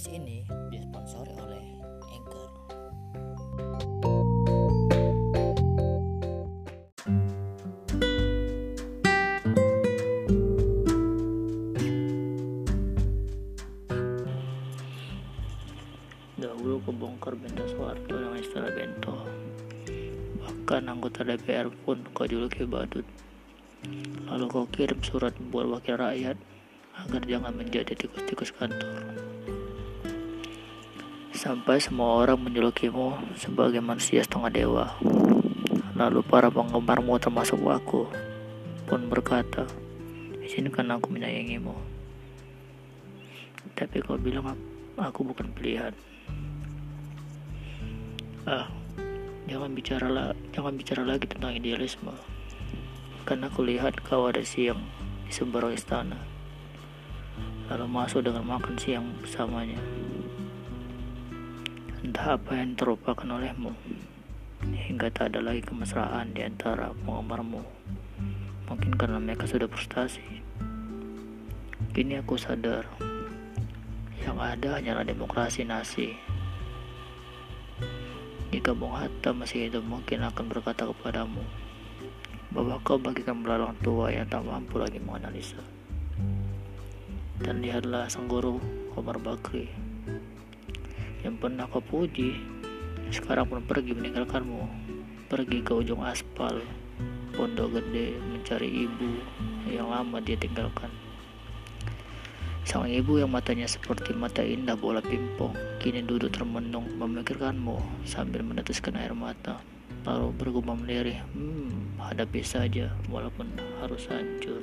Podcast ini disponsori oleh Anchor. Dahulu kebongkar bento Soeharto dengan istilah bento. Bahkan anggota DPR pun kau juluki badut. Lalu kau kirim surat buat wakil rakyat agar jangan menjadi tikus-tikus kantor. Sampai semua orang menjulukimu sebagai manusia setengah dewa. Lalu para penggemarmu termasuk aku pun berkata, izinkan aku menyayangimu. Tapi kau bilang aku bukan pilihan. Ah, jangan bicara lah, jangan bicara lagi tentang idealisme. Karena aku lihat kau ada siang di seberang istana. Lalu masuk dengan makan siang bersamanya. Entah apa yang terlupakan olehmu, hingga tak ada lagi kemesraan di antara penggemarmu. Mungkin karena mereka sudah frustasi. Kini aku sadar, yang ada hanyalah demokrasi nasi. Jika Bung Hatta masih hidup mungkin akan berkata kepadamu bahwa kau bagikan belalang tua yang tak mampu lagi menganalisa. Dan lihatlah sang guru Omar Bakri yang pernah kau puji sekarang pun pergi meninggalkanmu pergi ke ujung aspal pondok gede mencari ibu yang lama dia tinggalkan Sang ibu yang matanya seperti mata indah bola pimpong kini duduk termenung memikirkanmu sambil meneteskan air mata. Lalu bergumam lirih, hmm, hadapi saja walaupun harus hancur.